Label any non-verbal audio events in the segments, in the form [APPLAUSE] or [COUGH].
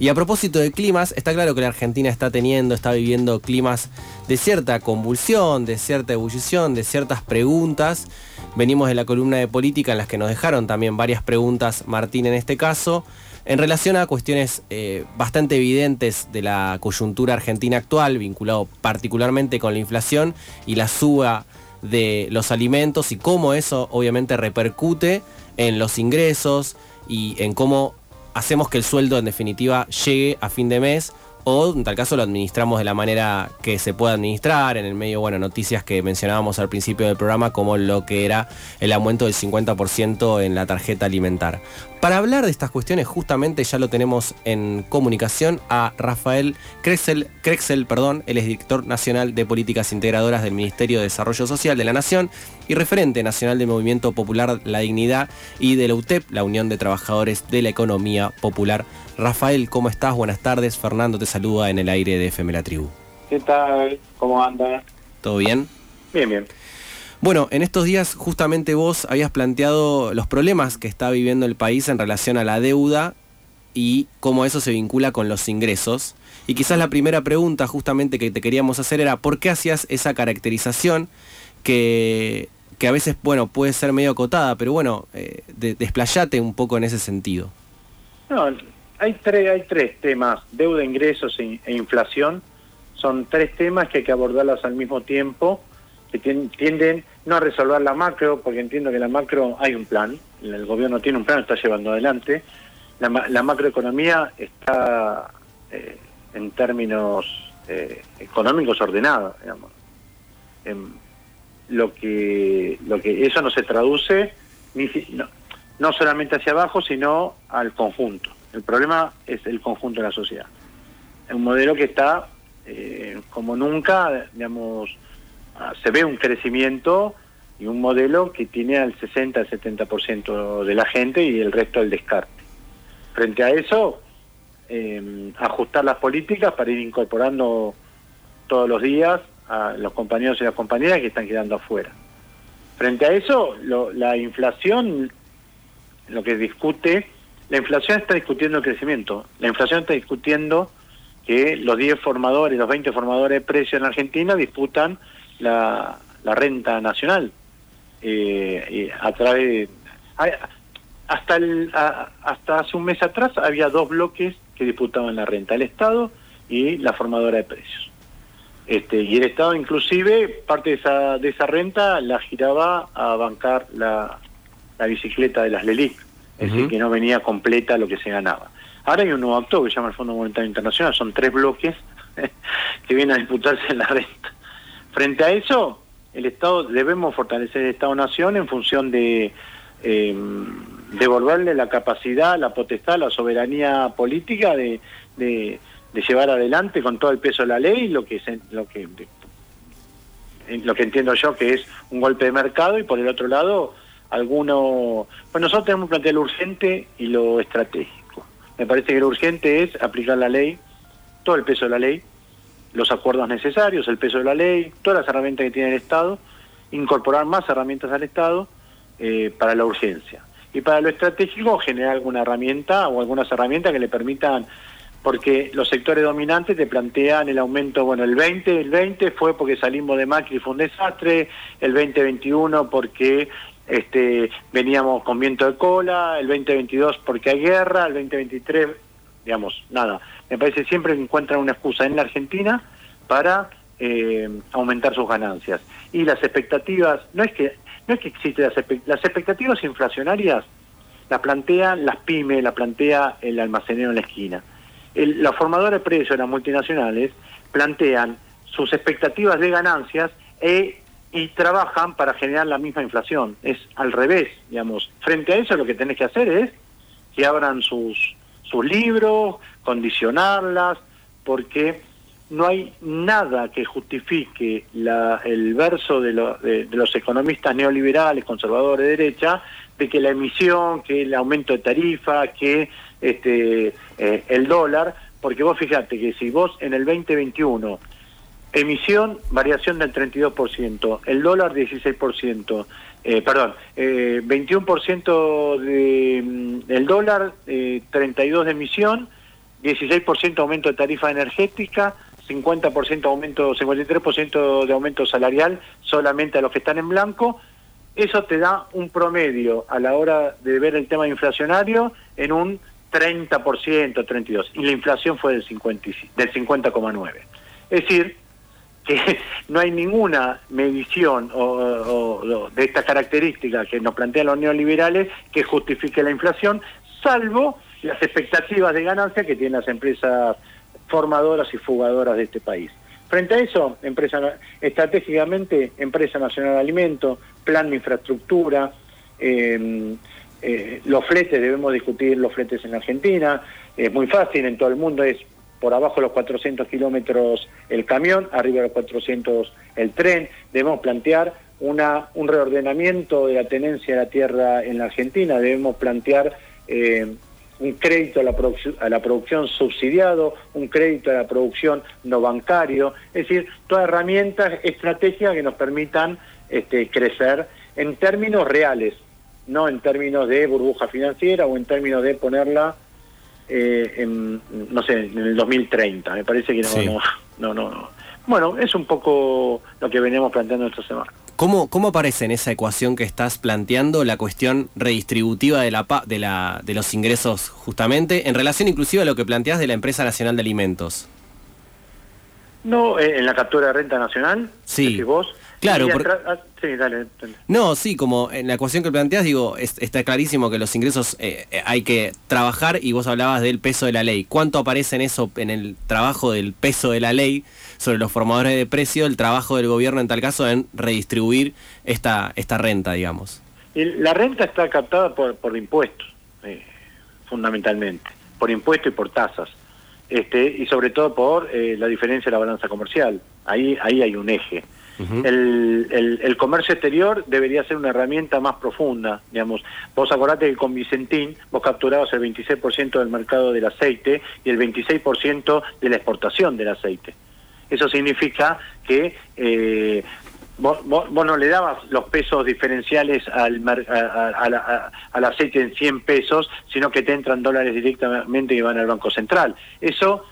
Y a propósito de climas, está claro que la Argentina está teniendo, está viviendo climas de cierta convulsión, de cierta ebullición, de ciertas preguntas. Venimos de la columna de política en las que nos dejaron también varias preguntas, Martín en este caso, en relación a cuestiones eh, bastante evidentes de la coyuntura argentina actual, vinculado particularmente con la inflación y la suba de los alimentos y cómo eso obviamente repercute en los ingresos y en cómo hacemos que el sueldo en definitiva llegue a fin de mes o en tal caso lo administramos de la manera que se pueda administrar, en el medio, bueno, noticias que mencionábamos al principio del programa, como lo que era el aumento del 50% en la tarjeta alimentar. Para hablar de estas cuestiones, justamente ya lo tenemos en comunicación a Rafael Krexel, Krexel perdón, él es director nacional de políticas integradoras del Ministerio de Desarrollo Social de la Nación y referente nacional del Movimiento Popular La Dignidad y de la UTEP, la Unión de Trabajadores de la Economía Popular. Rafael, ¿cómo estás? Buenas tardes. Fernando te saluda en el aire de FM La Tribu. ¿Qué tal? ¿Cómo anda? ¿Todo bien? Bien, bien. Bueno, en estos días justamente vos habías planteado los problemas que está viviendo el país en relación a la deuda y cómo eso se vincula con los ingresos. Y quizás la primera pregunta justamente que te queríamos hacer era, ¿por qué hacías esa caracterización que, a veces, bueno, puede ser medio acotada, pero bueno, eh, desplayate un poco en ese sentido? No, hay tres, hay tres temas, deuda, ingresos e, e inflación. Son tres temas que hay que abordarlas al mismo tiempo, que tienden no a resolver la macro, porque entiendo que la macro hay un plan, el gobierno tiene un plan, está llevando adelante. La, macroeconomía está eh, en términos eh, económicos ordenada, digamos. lo que lo que eso no se traduce ni, no, no solamente hacia abajo, sino al conjunto. El problema es el conjunto de la sociedad. Es un modelo que está, eh, como nunca, digamos, se ve un crecimiento y un modelo que tiene al 60 al 70% de la gente y el resto al descarte. Frente a eso, eh, ajustar las políticas para ir incorporando todos los días a los compañeros y las compañeras que están quedando afuera. Frente a eso, la inflación lo que discute la inflación está discutiendo el crecimiento. La inflación está discutiendo que los 10 formadores, los 20 formadores de precios en Argentina disputan la, renta nacional. Eh, a través hasta el, hasta hace un mes atrás había dos bloques que disputaban la renta, el Estado y la formadora de precios. Este, y el Estado inclusive parte de esa, de esa renta la giraba a bancar la, la bicicleta de las LELIC es decir, que no venía completa lo que se ganaba. Ahora hay un nuevo actor que se llama el Fondo Monetario Internacional, son tres bloques [LAUGHS] que vienen a disputarse en la renta. Frente a eso, el Estado debemos fortalecer el Estado-Nación en función de em, devolverle la capacidad, la potestad, la soberanía política de, llevar adelante con todo el peso de la ley lo que lo que lo que entiendo yo que es un golpe de mercado y por el otro lado alguno... Pues nosotros tenemos que plantear lo urgente y lo estratégico. Me parece que lo urgente es aplicar la ley, todo el peso de la ley, los acuerdos necesarios, el peso de la ley, todas las herramientas que tiene el Estado, incorporar más herramientas al Estado eh, para la urgencia. Y para lo estratégico, generar alguna herramienta o algunas herramientas que le permitan porque los sectores dominantes te plantean el aumento, bueno, el 20, el 20 fue porque salimos de Macri fue un desastre, el 2021 porque este, veníamos con viento de cola, el 2022 porque hay guerra, el 2023, digamos, nada. Me parece siempre encuentran una excusa en la Argentina para eh, aumentar sus ganancias. Y las expectativas, no es que no es que existen las, las expectativas inflacionarias, las plantean las pymes, las plantea el almacenero en la esquina. El, los formadores de precios, las multinacionales, plantean sus expectativas de ganancias e y trabajan para generar la misma inflación. Es al revés, digamos. Frente a eso lo que tenés que hacer es que abran sus, sus libros, condicionarlas, porque no hay nada que justifique la, el verso de, de, los economistas neoliberales, conservadores de derecha, de que la emisión, que el aumento de tarifa, que este, eh, el dólar, porque vos fíjate que si vos en el 2021 Emisión, variación del 32%, el dólar 16%, eh, perdón, eh, 21% de, mm, del dólar, eh, 32% de emisión 16% aumento de tarifa energética, 50% aumento, 53% de aumento salarial solamente a los que están en blanco. Eso te da un promedio a la hora de ver el tema inflacionario en un 30%, 32%. Y la inflación fue del 50,9%. Del 50, es decir, que [LAUGHS] no hay ninguna medición o, de esta característica que nos plantean los neoliberales que justifique la inflación, salvo las expectativas de ganancia que tienen las empresas formadoras y fugadoras de este país. Frente a eso, empresa, estratégicamente, Empresa Nacional de Alimentos, Plan de Infraestructura, em, eh, los fletes, debemos discutir los fletes en Argentina, es muy fácil, en todo el mundo es por abajo de los 400 kilómetros el camión, arriba de los 400 el tren. Debemos plantear una, un reordenamiento de la tenencia de la tierra en la Argentina, debemos plantear eh, un crédito a la, a la producción subsidiado, un crédito a la producción no bancario, es decir, todas herramientas estratégicas que nos permitan este, crecer en términos reales, no en términos de burbuja financiera o en términos de ponerla eh, en, no sé, en el 2030. Me parece que no, no, no, no, Bueno, es un poco lo que venimos planteando esta semana. ¿Cómo, ¿Cómo aparece en esa ecuación que estás planteando la cuestión redistributiva de, la, de, la, de los ingresos justamente, en relación inclusive a lo que planteas de la Empresa Nacional de Alimentos? No, eh, en la captura de renta nacional, sí. vos, Claro, ah, sí, dale. No, sí, como en la ecuación que planteas, digo, está clarísimo que los ingresos eh, eh, hay que trabajar y vos hablabas del peso de la ley. ¿Cuánto aparece en eso, en el trabajo del peso de la ley sobre los formadores de precio, el trabajo del gobierno en tal caso en redistribuir esta, esta renta, digamos? La renta está captada por, por impuestos, eh, fundamentalmente, por impuestos y por tasas. Este, y sobre todo por la diferencia de la balanza comercial. Ahí, ahí hay un eje el, el, comercio exterior debería ser una herramienta más profunda, digamos. Vos acordate que con Vicentín vos capturabas el 26% del mercado del aceite y el 26% de la exportación del aceite. Eso significa que eh, vos, no le dabas los pesos diferenciales al, al aceite en 100 pesos, sino que te entran dólares directamente y van al Banco Central. Eso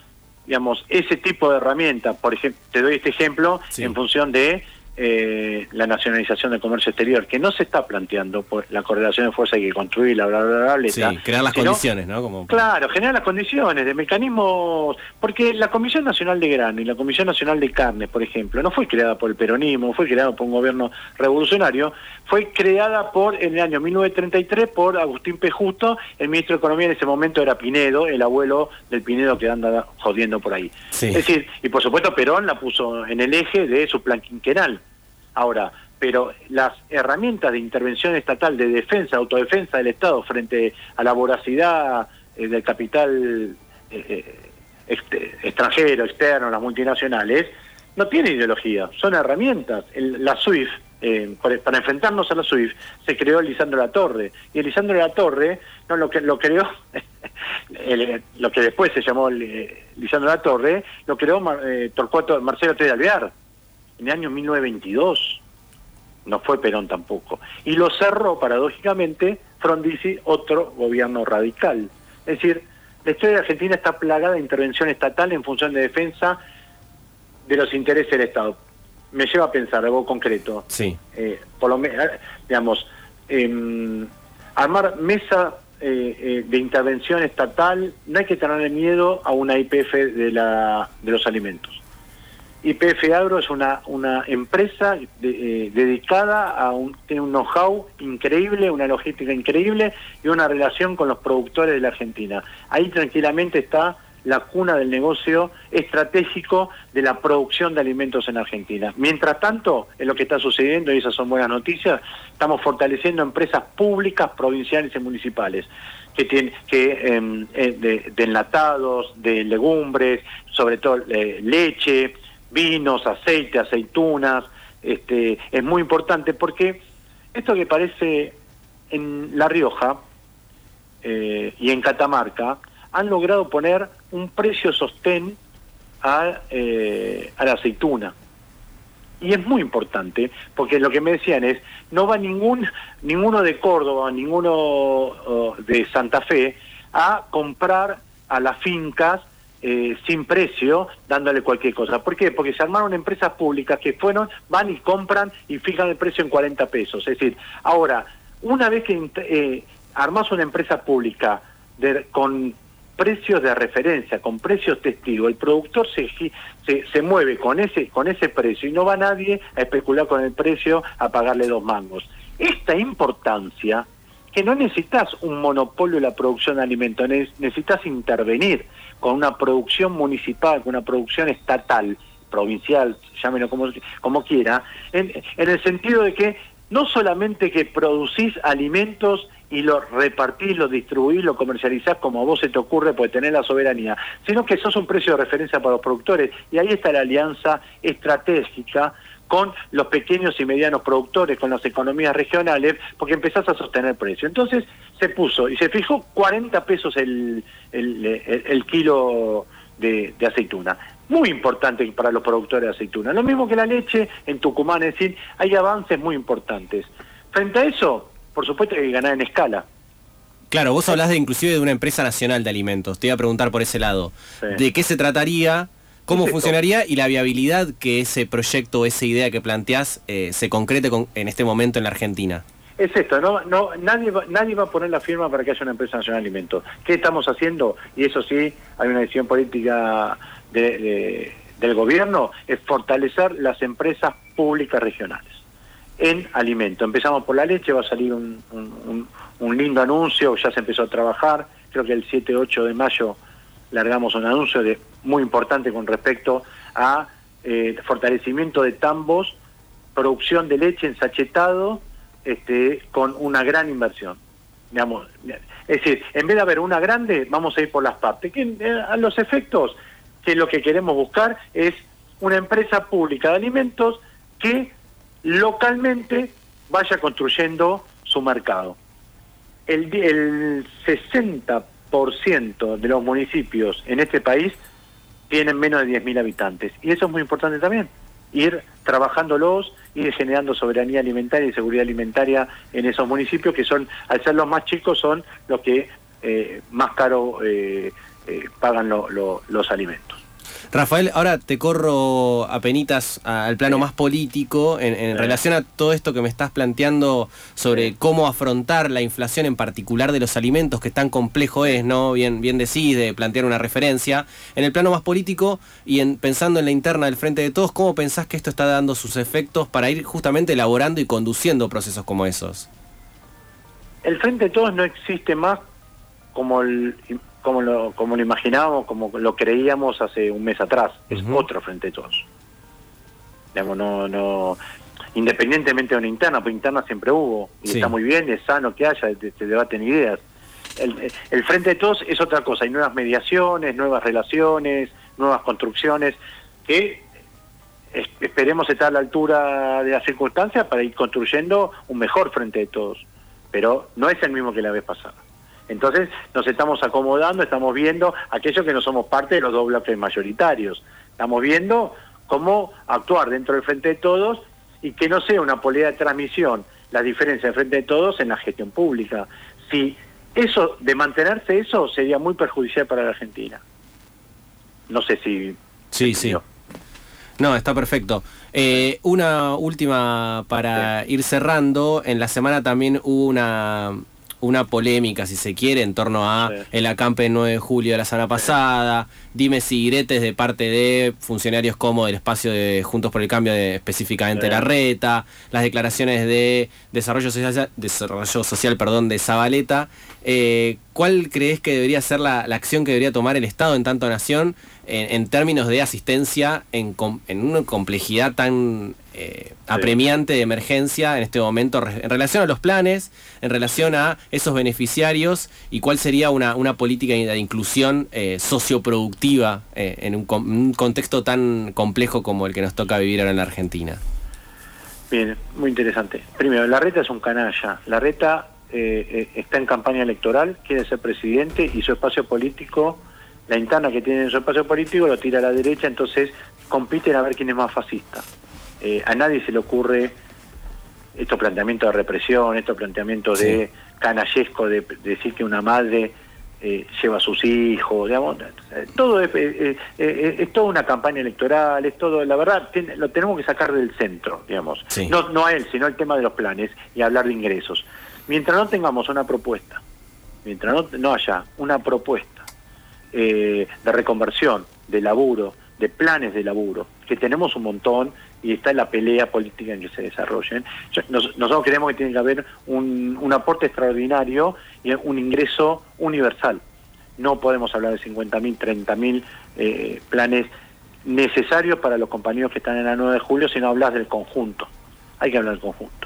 digamos, ese tipo de herramientas, por ejemplo, te doy este ejemplo en función de eh, la nacionalización del comercio exterior, que no se está planteando por la correlación de fuerza hay que construir, bla, bla, bla, bla, Sí, crear las condiciones, ¿no? Como... Claro, generar las condiciones de mecanismos, porque la Comisión Nacional de Grano y la Comisión Nacional de Carnes, por ejemplo, no fue creada por el peronismo, fue creada por un gobierno revolucionario, fue creada por, en el año 1933, por Agustín P. Justo, el ministro de Economía en ese momento era Pinedo, el abuelo del Pinedo que anda jodiendo por ahí. Es decir, y por supuesto Perón la puso en el eje de su plan quinquenal. Ahora, pero las herramientas de intervención estatal de defensa, autodefensa del Estado frente a la voracidad eh, del capital eh, eh, extranjero, externo, las multinacionales, no tiene ideología, son herramientas. la SWIFT, para enfrentarnos a la SWIFT, se creó Lisandro La Torre, y Lisandro La Torre, no lo que lo creó, [LAUGHS] lo que después se llamó Lisandro La Torre, lo creó Torcuato Marcelo T. Alvear en el año 1922. No fue Perón tampoco. Y lo cerró, paradójicamente, Frondizi, otro gobierno radical. Es decir, la historia de Argentina está plagada de intervención estatal en función de defensa de los intereses del Estado. Me lleva a pensar algo concreto. Sí. Eh, por lo menos, digamos, em, armar mesa eh, eh, de intervención estatal, no hay que tener miedo a una IPF de, la, de los alimentos. YPF Agro es una, una empresa eh, dedicada a un, tiene un know-how increíble, una logística increíble y una relación con los productores de la Argentina. Ahí tranquilamente está la cuna del negocio estratégico de la producción de alimentos en Argentina. Mientras tanto, es lo que está sucediendo, y esas son buenas noticias, estamos fortaleciendo empresas públicas, provinciales y municipales que tienen que em, eh, de, enlatados, de legumbres, sobre todo eh, leche, vinos, aceite, aceitunas, este, es muy importante porque esto que parece en La Rioja eh, y en Catamarca han logrado poner un precio sostén a, eh, a la aceituna. Y es muy importante, porque lo que me decían es, no va ningún, ninguno de Córdoba, ninguno oh, de Santa Fe a comprar a las fincas eh, sin precio, dándole cualquier cosa. ¿Por qué? Porque se armaron empresas públicas que fueron, van y compran y fijan el precio en 40 pesos. Es decir, ahora, una vez que eh, armas una empresa pública con precios de referencia, con precios testigos, el productor se, se, se, mueve con ese, con ese precio y no va nadie a especular con el precio a pagarle dos mangos. Esta importancia que no necesitas un monopolio de la producción de alimentos, necesitas intervenir con una producción municipal, con una producción estatal, provincial, llámelo como, como quiera, en, el sentido de que no solamente que producís alimentos y los repartís, los distribuís, los comercializás como a vos se te ocurre, porque tener la soberanía, sino que sos un precio de referencia para los productores. Y ahí está la alianza estratégica con los pequeños y medianos productores, con las economías regionales, porque empezás a sostener precio. Entonces se puso y se fijó 40 pesos el, el, kilo de, aceituna. Muy importante para los productores de aceituna. Lo mismo que la leche en Tucumán, es decir, hay avances muy importantes. Frente a eso, por supuesto hay que ganar en escala. Claro, vos hablás de inclusive de una empresa nacional de alimentos. Te iba a preguntar por ese lado. ¿De qué se trataría? ¿Cómo funcionaría y la viabilidad que ese proyecto, esa idea que planteás eh, se concrete en este momento en la Argentina? Es esto, no, no, nadie, va, nadie va a poner la firma para que haya una empresa nacional de alimentos. ¿Qué estamos haciendo? Y eso sí, hay una decisión política del gobierno, es fortalecer las empresas públicas regionales en alimentos. Empezamos por la leche, va a salir un, un lindo anuncio, ya se empezó a trabajar, creo que el 7-8 de mayo largamos un anuncio de, muy importante con respecto a eh, fortalecimiento de tambos, producción de leche ensachetado este, con una gran inversión. Es decir, en vez de haber una grande, vamos a ir por las partes. Eh, a los efectos, que lo que queremos buscar es una empresa pública de alimentos que localmente vaya construyendo su mercado. El, el 60 de los municipios en este país tienen menos de 10.000 habitantes. Y eso es muy importante también, ir trabajándolos, ir generando soberanía alimentaria y seguridad alimentaria en esos municipios que son, al ser los más chicos, son los que eh, más caro eh, eh, pagan los alimentos. Rafael, ahora te corro a penitas al plano más político en, relación a todo esto que me estás planteando sobre cómo afrontar la inflación en particular de los alimentos, que tan complejo es, ¿no? Bien, bien decís de plantear una referencia. En el plano más político y en, pensando en la interna del Frente de Todos, ¿cómo pensás que esto está dando sus efectos para ir justamente elaborando y conduciendo procesos como esos? El Frente de Todos no existe más como el como lo, como lo imaginábamos, como lo creíamos hace un mes atrás. Es otro frente a todos. Digamos, no, no, independientemente de una interna, pues interna siempre hubo, y está muy bien, es sano que haya, se debaten ideas. El, el, frente de todos es otra cosa, hay nuevas mediaciones, nuevas relaciones, nuevas construcciones, que esperemos estar a la altura de las circunstancias para ir construyendo un mejor frente de todos. Pero no es el mismo que la vez pasada. Entonces nos estamos acomodando, estamos viendo aquellos que no somos parte de los dos bloques mayoritarios. Estamos viendo cómo actuar dentro del Frente de Todos y que no sea una política de transmisión la diferencia del Frente de Todos en la gestión pública. Si eso, de mantenerse eso, sería muy perjudicial para la Argentina. No sé si... Sí, sí. No, está perfecto. Eh, una última para ir cerrando. En la semana también hubo una una polémica, si se quiere, en torno a el acampe del 9 de julio de la semana pasada, dime si de parte de funcionarios como del espacio de Juntos por el Cambio, de, específicamente la reta, las declaraciones de desarrollo social, desarrollo social perdón, de Zabaleta. Eh, ¿Cuál crees que debería ser la, acción que debería tomar el Estado en tanto nación en, términos de asistencia en, en una complejidad tan eh, apremiante de emergencia en este momento en relación a los planes, en relación a esos beneficiarios y cuál sería una, una política de inclusión eh, socioproductiva eh, en, un, contexto tan complejo como el que nos toca vivir ahora en la Argentina. Bien, muy interesante. Primero, la reta es un canalla. La reta está en campaña electoral, quiere ser presidente y su espacio político, la interna que tiene en su espacio político lo tira a la derecha, entonces compiten a ver quién es más fascista. Eh, a nadie se le ocurre estos planteamientos de represión, estos planteamientos de canallesco, de, decir que una madre eh, lleva a sus hijos, digamos, todo es, es, toda una campaña electoral, es todo, la verdad, lo tenemos que sacar del centro, digamos, no, no a él, sino el tema de los planes y hablar de ingresos. Mientras no tengamos una propuesta, mientras no, no haya una propuesta de reconversión, de laburo, de planes de laburo, que tenemos un montón y está en la pelea política en que se desarrollen. nosotros creemos que tiene que haber un, un aporte extraordinario y un ingreso universal. No podemos hablar de 50.000, 30.000 eh, planes necesarios para los compañeros que están en la 9 de julio, sino hablar del conjunto. Hay que hablar del conjunto.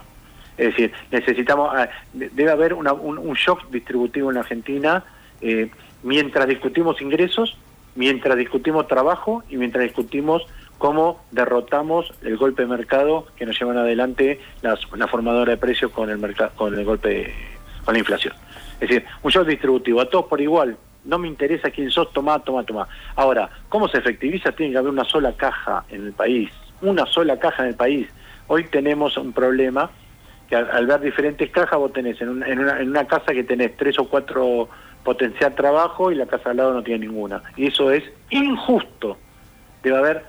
Es decir, necesitamos, ah, debe haber un, un, shock distributivo en la Argentina eh, mientras discutimos ingresos mientras discutimos trabajo y mientras discutimos cómo derrotamos el golpe de mercado que nos llevan adelante las, la formadora de precios con el mercado, con el golpe, con la inflación. Es decir, un shock distributivo, a todos por igual, no me interesa quién sos, toma, toma, toma. Ahora, ¿cómo se efectiviza? Tiene que haber una sola caja en el país, una sola caja en el país. Hoy tenemos un problema al, ver diferentes cajas vos tenés en en una, en una casa que tenés tres o cuatro potenciar trabajo y la casa al lado no tiene ninguna. Y eso es injusto. Debe haber,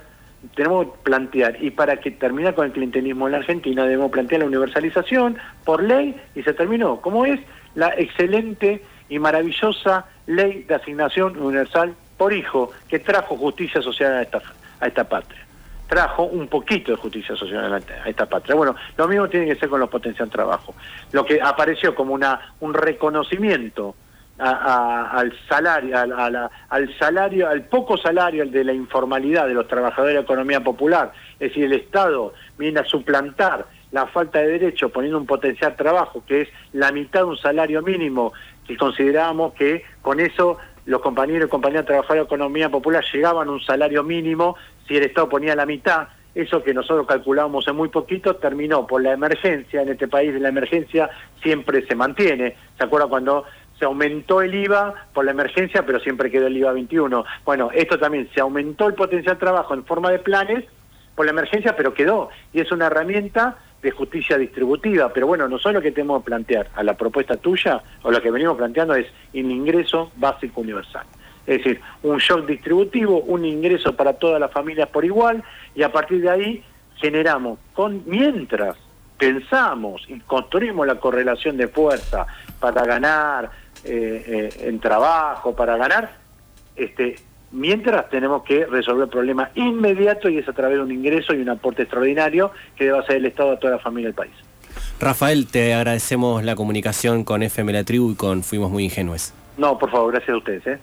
tenemos que plantear, y para que termine con el clientelismo en la Argentina, debemos plantear la universalización por ley y se terminó. Como es la excelente y maravillosa ley de asignación universal por hijo que trajo justicia social a esta, a esta patria. Trajo un poquito de justicia social a esta patria. Bueno, lo mismo tiene que ser con los potencial trabajo. Lo que apareció como una, un reconocimiento al salario, al salario, al poco salario de la informalidad de los trabajadores de la economía popular, es decir, el Estado viene a suplantar la falta de derecho poniendo un potencial trabajo que es la mitad de un salario mínimo que considerábamos que con eso los compañeros y compañeras trabajadores de economía popular llegaban a un salario mínimo si el Estado ponía la mitad, eso que nosotros calculábamos en muy poquito terminó por la emergencia, en este país la emergencia siempre se mantiene, ¿se acuerda cuando se aumentó el IVA por la emergencia, pero siempre quedó el IVA 21. Bueno, esto también, se aumentó el potencial trabajo en forma de planes por la emergencia, pero quedó. Y es una herramienta de justicia distributiva. Pero bueno, nosotros lo que tenemos que plantear a la propuesta tuya, o lo que venimos planteando es un ingreso básico universal. Es decir, un shock distributivo, un ingreso para todas las familias por igual, y a partir de ahí generamos, con mientras pensamos y construimos la correlación de fuerza para ganar, eh, eh, en trabajo, para ganar, este, mientras tenemos que resolver el problema inmediato y es a través de un ingreso y un aporte extraordinario que debe hacer el Estado a toda la familia del país. Rafael, te agradecemos la comunicación con FM La Tribu y con Fuimos Muy Ingenuos. No, por favor, gracias a ustedes. ¿eh?